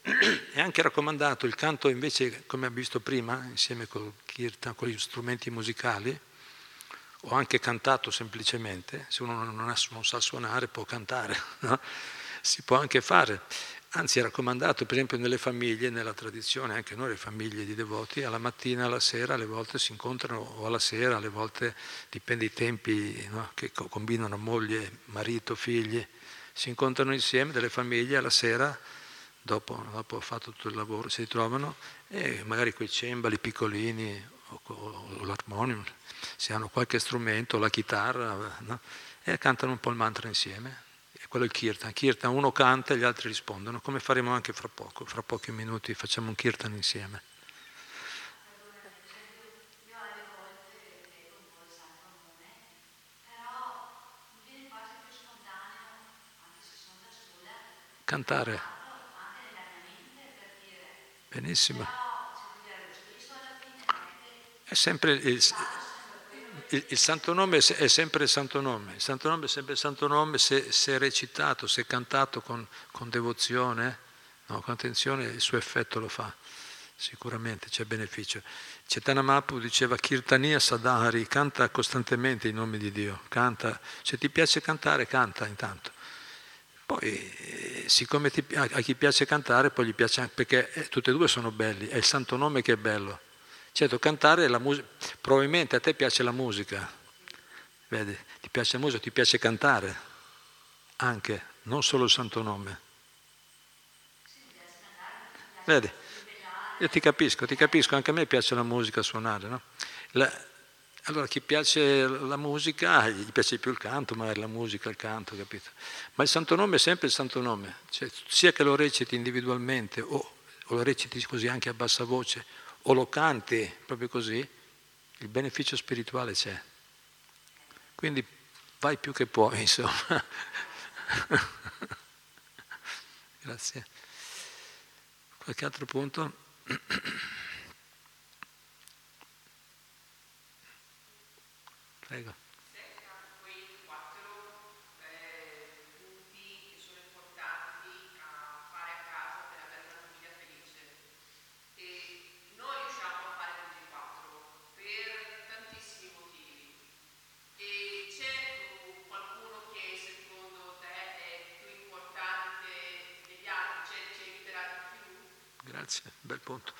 [clears throat] è anche raccomandato il canto invece, come abbiamo visto prima, insieme col kirtan, con gli strumenti musicali, o anche cantato semplicemente, se uno non, ha, non sa suonare può cantare, [laughs] no? si può anche fare. Anzi è raccomandato, per esempio nelle famiglie, nella tradizione, anche noi le famiglie di devoti, alla mattina, alla sera, alle volte si incontrano, o alla sera, alle volte dipende dai tempi no? che combinano moglie, marito, figli, si incontrano insieme delle famiglie alla sera dopo, dopo fatto tutto il lavoro, si ritrovano e magari quei cembali piccolini o, o, o l'armonium, se hanno qualche strumento, la chitarra, no? e cantano un po' il mantra insieme. Quello è il kirtan. Kirtan uno canta e gli altri rispondono, come faremo anche fra poco, fra pochi minuti facciamo un kirtan insieme. Cantare. Benissimo. È sempre il, il, il, santo nome è sempre il santo nome, il santo nome è sempre il santo nome se, se recitato, se cantato con, con devozione, no, con attenzione il suo effetto lo fa, sicuramente c'è beneficio. Chaitanya Mahaprabhu diceva Kirtania Sadhari, canta costantemente i nomi di Dio, canta, se ti piace cantare canta intanto. Poi, eh, siccome ti, a, chi piace cantare, poi gli piace anche, perché eh, tutti e due sono belli, è il santo nome che è bello. Certo, cantare la musica, probabilmente a te piace la musica, vedi, ti piace la musica, ti piace cantare, anche, non solo il santo nome. Vedi, io ti capisco, ti capisco, anche a me piace la musica, suonare, no? La, allora, chi piace la musica, gli piace più il canto, magari la musica, il canto, capito? Ma il santo nome è sempre il santo nome, cioè, sia che lo reciti individualmente o, o lo reciti così anche a bassa voce o lo canti proprio così, il beneficio spirituale c'è. Quindi vai più che puoi, [laughs] insomma. Grazie. Qualche altro punto? [clears throat] Prego. Grazie, bel punto.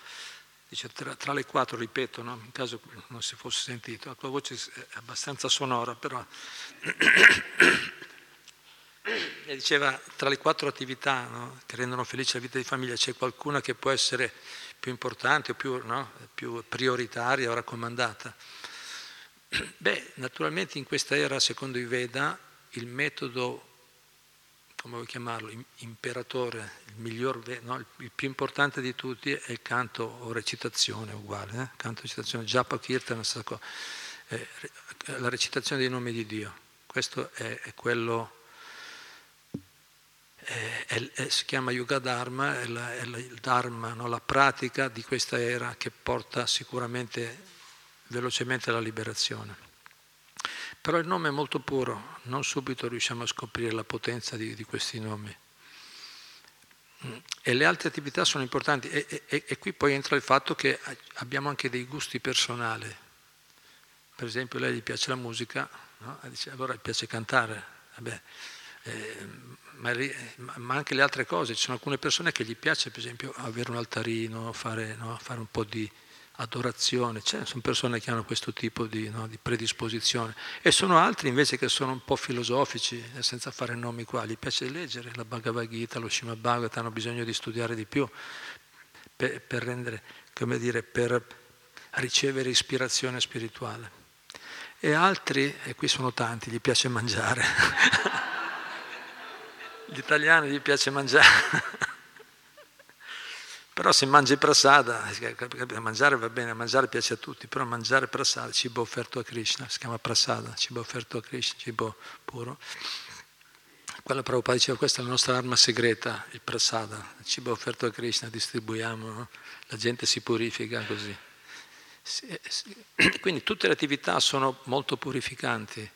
Dice, tra, tra, le quattro, ripeto, no? in caso non si fosse sentito, la tua voce è abbastanza sonora, però [coughs] e diceva tra le quattro attività no? che rendono felice la vita di famiglia c'è qualcuna che può essere più importante o più, no? più prioritaria o raccomandata. [coughs] Beh, naturalmente in questa era, secondo i Veda, il metodo come vuoi chiamarlo, imperatore, miglior, no? il più importante di tutti è il canto o recitazione uguale, eh? canto recitazione, Japa Kirtana, eh, la recitazione dei nomi di Dio. Questo è, è quello, è, è, si chiama Yuga Dharma, è, la, il Dharma, no? la pratica di questa era che porta sicuramente velocemente alla liberazione. Però il nome è molto puro, non subito riusciamo a scoprire la potenza di, di questi nomi. E le altre attività sono importanti e, e, e, qui poi entra il fatto che abbiamo anche dei gusti personali. Per esempio lei gli piace la musica, no? dice, allora gli piace cantare, Vabbè, eh, ma, ma, anche le altre cose. Ci sono alcune persone che gli piace per esempio avere un altarino, fare, no? fare un po' di, adorazione, cioè, sono persone che hanno questo tipo di, no, di, predisposizione e sono altri invece che sono un po' filosofici, eh, senza fare nomi qua, gli piace leggere la Bhagavad Gita, lo Srimad Bhagavatam, hanno bisogno di studiare di più per, per rendere, dire, per ricevere ispirazione spirituale. E altri, e qui sono tanti, gli piace mangiare. [laughs] Gli italiani gli piace mangiare. [laughs] però se mangi prasada, mangiare va bene, mangiare piace a tutti, però mangiare prasada, cibo offerto a Krishna, si chiama prasada, cibo offerto a Krishna, cibo puro. Quello Prabhupada diceva, questa è la nostra arma segreta, il prasada, il cibo offerto a Krishna, distribuiamo, no? la gente si purifica così. [clears throat] Quindi tutte le attività sono molto purificanti.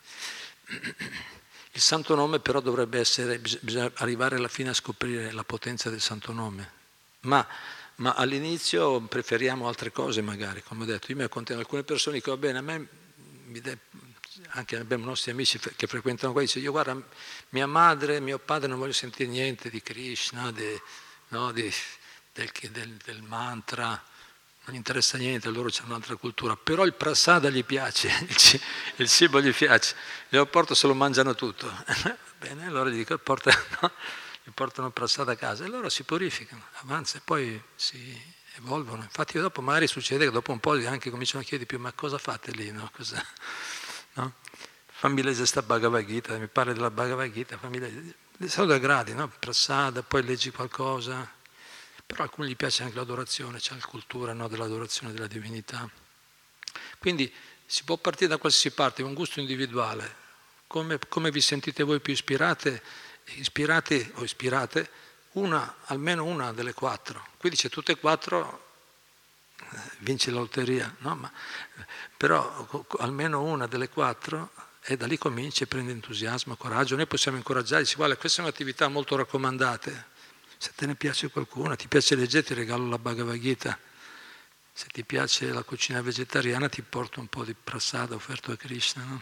Il santo nome però dovrebbe essere, bisogna arrivare alla fine a scoprire la potenza del santo nome. Ma, ma all'inizio preferiamo altre cose magari, come ho detto. Io mi accontento, alcune persone dicono, bene, a me, anche abbiamo nostri amici che frequentano qua, dicono, io guarda, mia madre, mio padre non voglio sentire niente di Krishna, di, no, di, del, del, del mantra, non interessa niente, loro hanno un'altra cultura, però il prasada gli piace, [laughs] il cibo gli piace, glielo porto se lo mangiano tutto. [laughs] Bene, allora gli dico, porta, [laughs] no? Gli portano prasada a casa e loro si purificano, avanzano e poi si evolvono. Infatti dopo magari succede che dopo un po' anche cominciano a chiedere più, ma cosa fate lì? No? Cosa, no? Fammi leggere sta Bhagavad Gita, mi parli della Bhagavad Gita, fammi leggere. Sono da gradi, no? Prasada, poi leggi qualcosa però a alcuni gli piace anche l'adorazione, c'è la cultura no, dell'adorazione della divinità. Quindi si può partire da qualsiasi parte, un gusto individuale. Come, come vi sentite voi più ispirate, ispirati o ispirate, una, almeno una delle quattro. Qui dice tutte e quattro eh, vince la lotteria, no? Ma, però almeno una delle quattro e da lì cominci e prende entusiasmo, coraggio. Noi possiamo incoraggiare, dice guarda, queste sono attività molto raccomandate, se te ne piace qualcuno, ti piace leggere, ti regalo la Bhagavad Gita. Se ti piace la cucina vegetariana, ti porto un po' di prasada offerto a Krishna. No?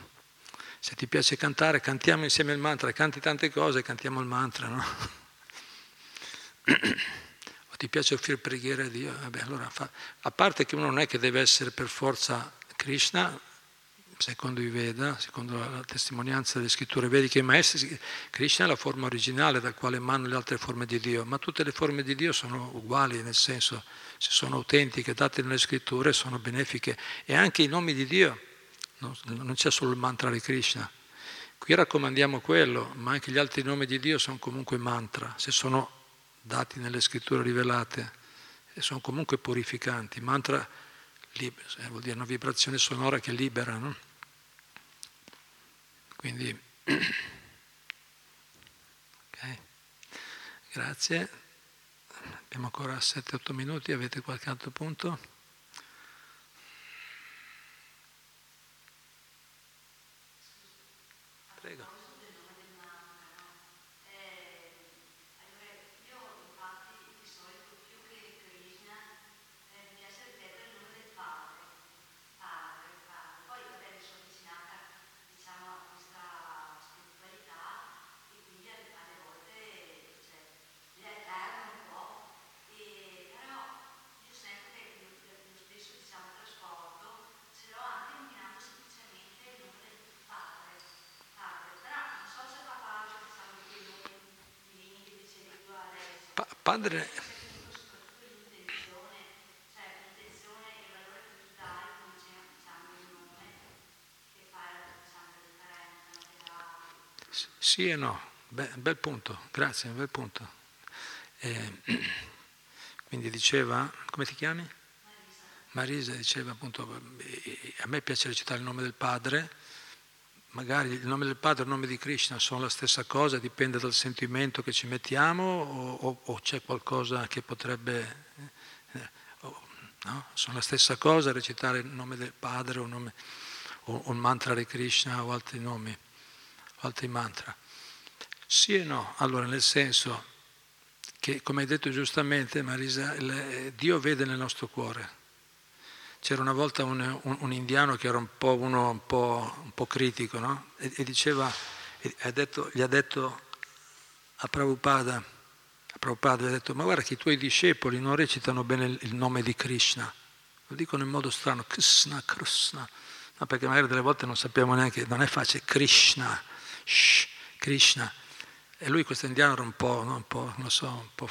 Se ti piace cantare, cantiamo insieme il mantra, canti tante cose, cantiamo il mantra. No? [coughs] o ti piace offrire preghiere a Dio, vabbè, allora fa. a parte che uno non è che deve essere per forza Krishna, secondo i Veda, secondo la testimonianza delle scritture vediche, i maestri, Krishna è la forma originale dal quale emanano le altre forme di Dio, ma tutte le forme di Dio sono uguali, nel senso, se sono autentiche, date nelle scritture, sono benefiche. E anche i nomi di Dio, non c'è solo il mantra di Krishna. Qui raccomandiamo quello, ma anche gli altri nomi di Dio sono comunque mantra, se sono dati nelle scritture rivelate, e sono comunque purificanti. Mantra eh, vuol dire una vibrazione sonora che libera, no? Quindi, [clears throat] ok, grazie. Abbiamo ancora 7-8 minuti, avete qualche altro punto? There you go. Padre... Sì e no, Be- bel punto, grazie, bel punto. Eh, [clears throat] quindi diceva, come ti chiami? Marisa. Marisa diceva appunto, a me piace recitare il nome del padre, magari il nome del Padre e il nome di Krishna sono la stessa cosa, dipende dal sentimento che ci mettiamo o, o, o c'è qualcosa che potrebbe... Eh, no? Sono la stessa cosa recitare il nome del Padre o, nome, o, il mantra di Krishna o altri nomi, altri mantra. Sì e no, allora nel senso che, come hai detto giustamente Marisa, Dio vede nel nostro cuore c'era una volta un, un, un, indiano che era un po', uno, un po', un po critico, no? e, e, diceva, e detto, gli ha detto a Prabhupada, a Prabhupada gli ha detto, ma guarda che i tuoi discepoli non recitano bene il, il nome di Krishna, lo dicono in modo strano, Krishna, Krishna, no, perché magari delle volte non sappiamo neanche, non è facile, Krishna, shh, Krishna. E lui, questo indiano, era un po', no? un po', non so, un po',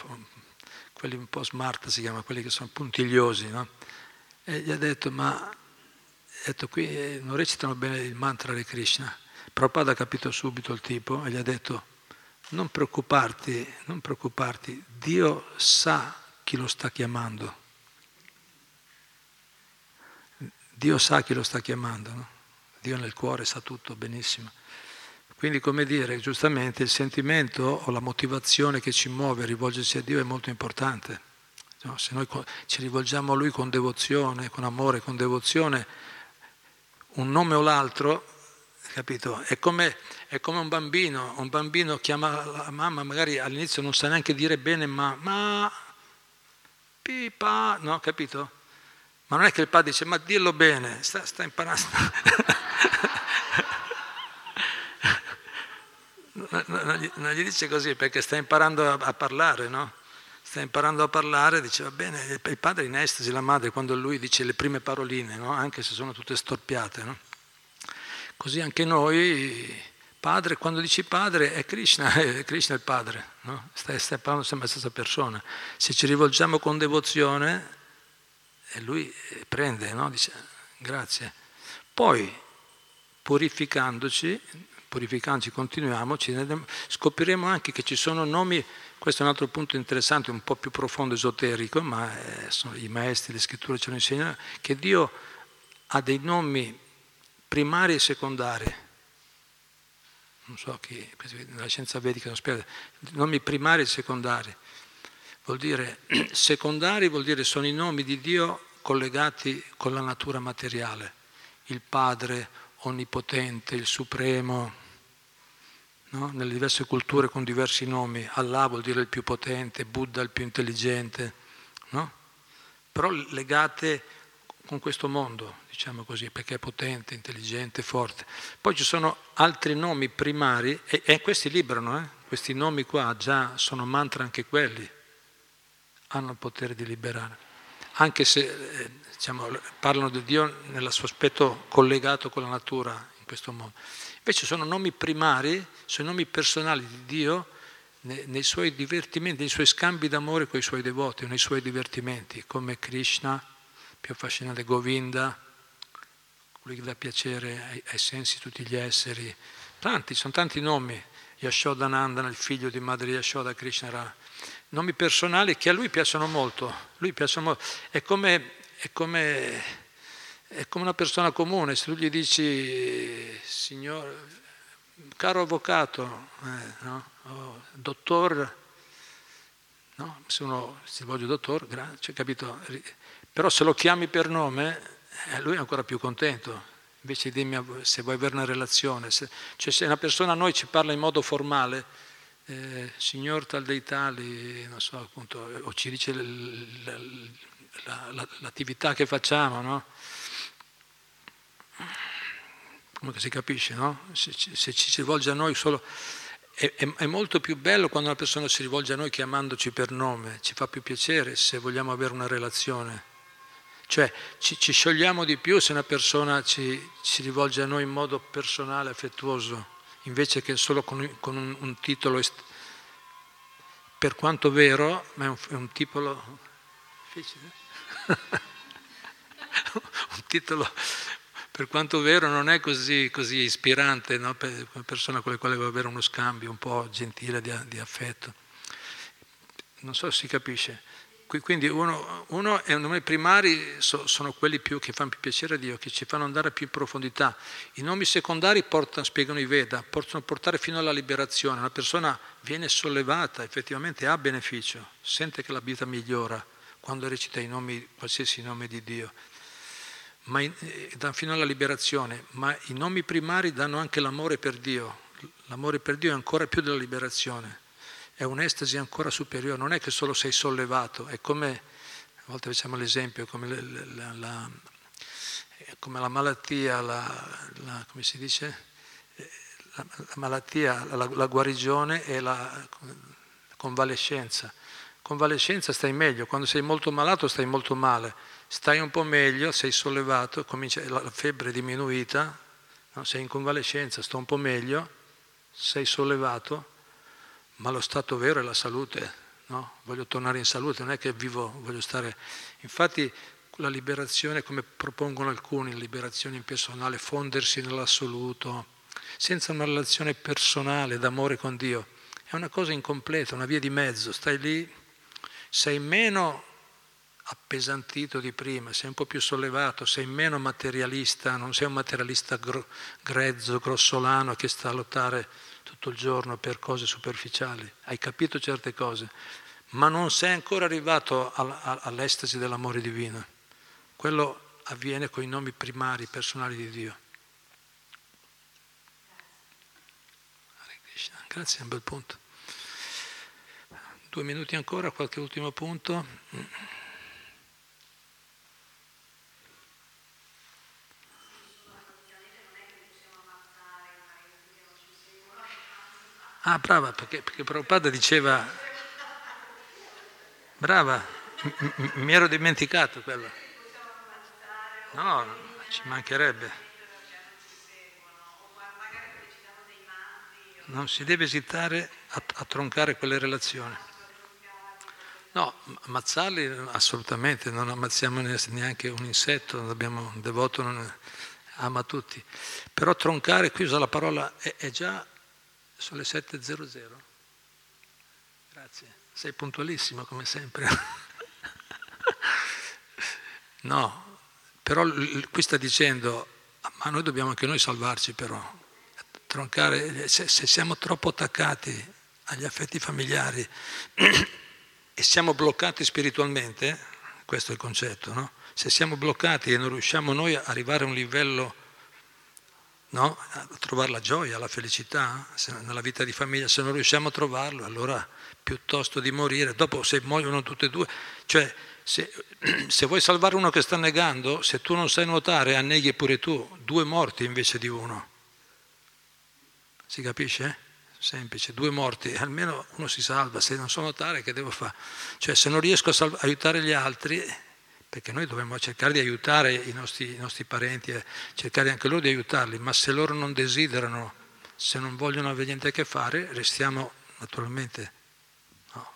quelli un po' smart si chiama, quelli che sono puntigliosi, no? E gli ha detto, ma detto, qui eh, non recitano bene il mantra di Krishna. Prabhupada ha capito subito il tipo e gli ha detto, non preoccuparti, non preoccuparti, Dio sa chi lo sta chiamando. Dio sa chi lo sta chiamando, no? Dio nel cuore sa tutto benissimo. Quindi, come dire, giustamente il sentimento o la motivazione che ci muove a rivolgersi a Dio è molto importante. No? Se noi ci rivolgiamo a Lui con devozione, con amore, con devozione, un nome o l'altro, capito? È come, è come un bambino, un bambino chiama la mamma, magari all'inizio non sa neanche dire bene ma, ma, pipa, no, capito? Ma non è che il padre dice, ma dillo bene, sta, sta imparando. [laughs] non, gli dice così perché sta imparando a, a, parlare, no? Sta imparando a parlare, dice va bene, il padre in estasi, la madre quando lui dice le prime paroline, no? Anche se sono tutte storpiate, no? Così anche noi, padre, quando dici padre è Krishna, [laughs] è Krishna il padre, no? stai, stai parlando sempre la stessa persona. Se ci rivolgiamo con devozione, e lui prende, dice grazie. Poi, purificandoci, purificandoci, continuiamo, scopriremo anche che ci sono nomi, questo è un altro punto interessante, un po' più profondo, esoterico, ma eh, i maestri, le scritture ce lo insegnano, che Dio ha dei nomi primari e secondari. Non so chi, nella scienza vedica non spiega, nomi primari e secondari. Vuol dire, [clears throat] secondari vuol dire sono i nomi di Dio collegati con la natura materiale, il Padre onnipotente, il Supremo, no? nelle diverse culture con diversi nomi, Allah vuol dire il più potente, Buddha il più intelligente, no? però legate con questo mondo, diciamo così, perché è potente, intelligente, forte. Poi ci sono altri nomi primari e, e questi liberano, eh? questi nomi qua già sono mantra anche quelli, hanno il potere di liberare, anche se eh, diciamo, parlano di Dio nel suo aspetto collegato con la natura in questo modo. Invece sono nomi primari, sono nomi personali di Dio nei, suoi divertimenti, nei suoi scambi d'amore con i suoi devoti, nei suoi divertimenti, come Krishna, più affascinante Govinda, colui che dà piacere ai, ai sensi di tutti gli esseri. Tanti, sono tanti nomi. Yashodanandana, il figlio di madre Yashoda, Krishna era nomi personali che a lui piacciono molto. Lui piacciono molto. È, come, è, come, è come una persona comune, se tu gli dici, signor, caro avvocato, eh, no? oh, dottor, no? se uno si rivolge dottor, cioè, capito? Però se lo chiami per nome, eh, lui è ancora più contento. Invece dimmi se vuoi avere una relazione. Se, cioè se una persona a noi ci parla in modo formale, eh, signor tal dei tali, non so appunto, o ci dice l'attività che facciamo, no? Come si capisce, no? Se, se ci si rivolge a noi solo... È, è, è, molto più bello quando una persona si rivolge a noi chiamandoci per nome, ci fa più piacere se vogliamo avere una relazione. Cioè ci, ci sciogliamo di più se una persona ci, ci, rivolge a noi in modo personale, affettuoso, invece che solo con, con un, un, titolo, est- per quanto vero, ma è un, è un titolo difficile. [laughs] un titolo per quanto vero non è così, così ispirante no? per una persona con la quale vuoi avere uno scambio un po' gentile di, di affetto. Non so se si capisce. Quindi uno, uno e i nomi primari sono quelli più, che fanno più piacere a Dio, che ci fanno andare più in profondità. I nomi secondari portano, spiegano i Veda, possono portare fino alla liberazione. Una persona viene sollevata, effettivamente ha beneficio, sente che la vita migliora quando recita i nomi, qualsiasi nome di Dio. Ma in, eh, fino alla liberazione, ma i nomi primari danno anche l'amore per Dio. L'amore per Dio è ancora più della liberazione è un'estasi ancora superiore, non è che solo sei sollevato, è come, a volte facciamo l'esempio, come la, la, come la malattia, la, come si dice? La, malattia, la, guarigione e la convalescenza. Convalescenza stai meglio, quando sei molto malato stai molto male, stai un po' meglio, sei sollevato, comincia, la febbre è diminuita, no? sei in convalescenza, sto un po' meglio, sei sollevato, ma lo stato vero è la salute, no? Voglio tornare in salute, non è che vivo, voglio stare... Infatti la liberazione, come propongono alcuni, la liberazione impersonale, fondersi nell'assoluto, senza una relazione personale d'amore con Dio, è una cosa incompleta, una via di mezzo, stai lì, sei meno appesantito di prima, sei un po' più sollevato, sei meno materialista, non sei un materialista grezzo, grossolano che sta a lottare tutto il giorno per cose superficiali, hai capito certe cose, ma non sei ancora arrivato all'estasi dell'amore divino. Quello avviene con i nomi primari, personali di Dio. Grazie, è un bel punto. Due minuti ancora, qualche ultimo punto. Ah, brava, perché, perché Prabhupada diceva, brava, m- mi ero dimenticato quello. No, ci mancherebbe. Non si deve esitare a, a troncare quelle relazioni. No, ammazzarli assolutamente, non ammazziamo neanche un insetto, abbiamo un devoto non ama tutti. Però troncare, qui usa la parola, è, è già sono le 7.00. Grazie, sei puntualissimo come sempre. [laughs] no, però qui sta dicendo, ma noi dobbiamo anche noi salvarci però. Troncare, se, se siamo troppo attaccati agli affetti familiari [clears throat] e siamo bloccati spiritualmente, questo è il concetto, no? Se siamo bloccati e non riusciamo noi a arrivare a un livello no? a trovare la gioia, la felicità nella vita di famiglia. Se non riusciamo a trovarlo, allora piuttosto di morire, dopo se muoiono tutte e due, cioè se, [clears throat] se vuoi salvare uno che sta negando, se tu non sai nuotare, anneghi pure tu, due morti invece di uno. Si capisce? Semplice, due morti, almeno uno si salva, se non so nuotare che devo fare? Cioè se non riesco a salv- aiutare gli altri, perché noi dobbiamo cercare di aiutare i nostri, i nostri parenti, eh, cercare anche loro di aiutarli, ma se loro non desiderano, se non vogliono avere niente a che fare, restiamo naturalmente no,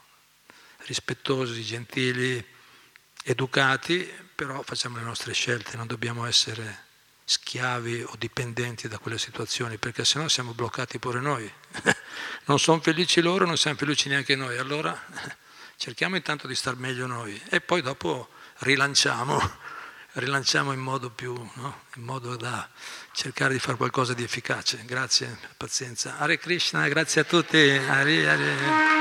rispettosi, gentili, educati, però facciamo le nostre scelte, non dobbiamo essere schiavi o dipendenti da quelle situazioni, perché sennò siamo bloccati pure noi. [laughs] non sono felici loro, non siamo felici neanche noi, allora [laughs] cerchiamo intanto di star meglio noi e poi dopo rilanciamo, [laughs] rilanciamo in modo più, no? in modo da cercare di fare qualcosa di efficace. Grazie, pazienza. Hare Krishna, grazie a tutti. Hare, Hare.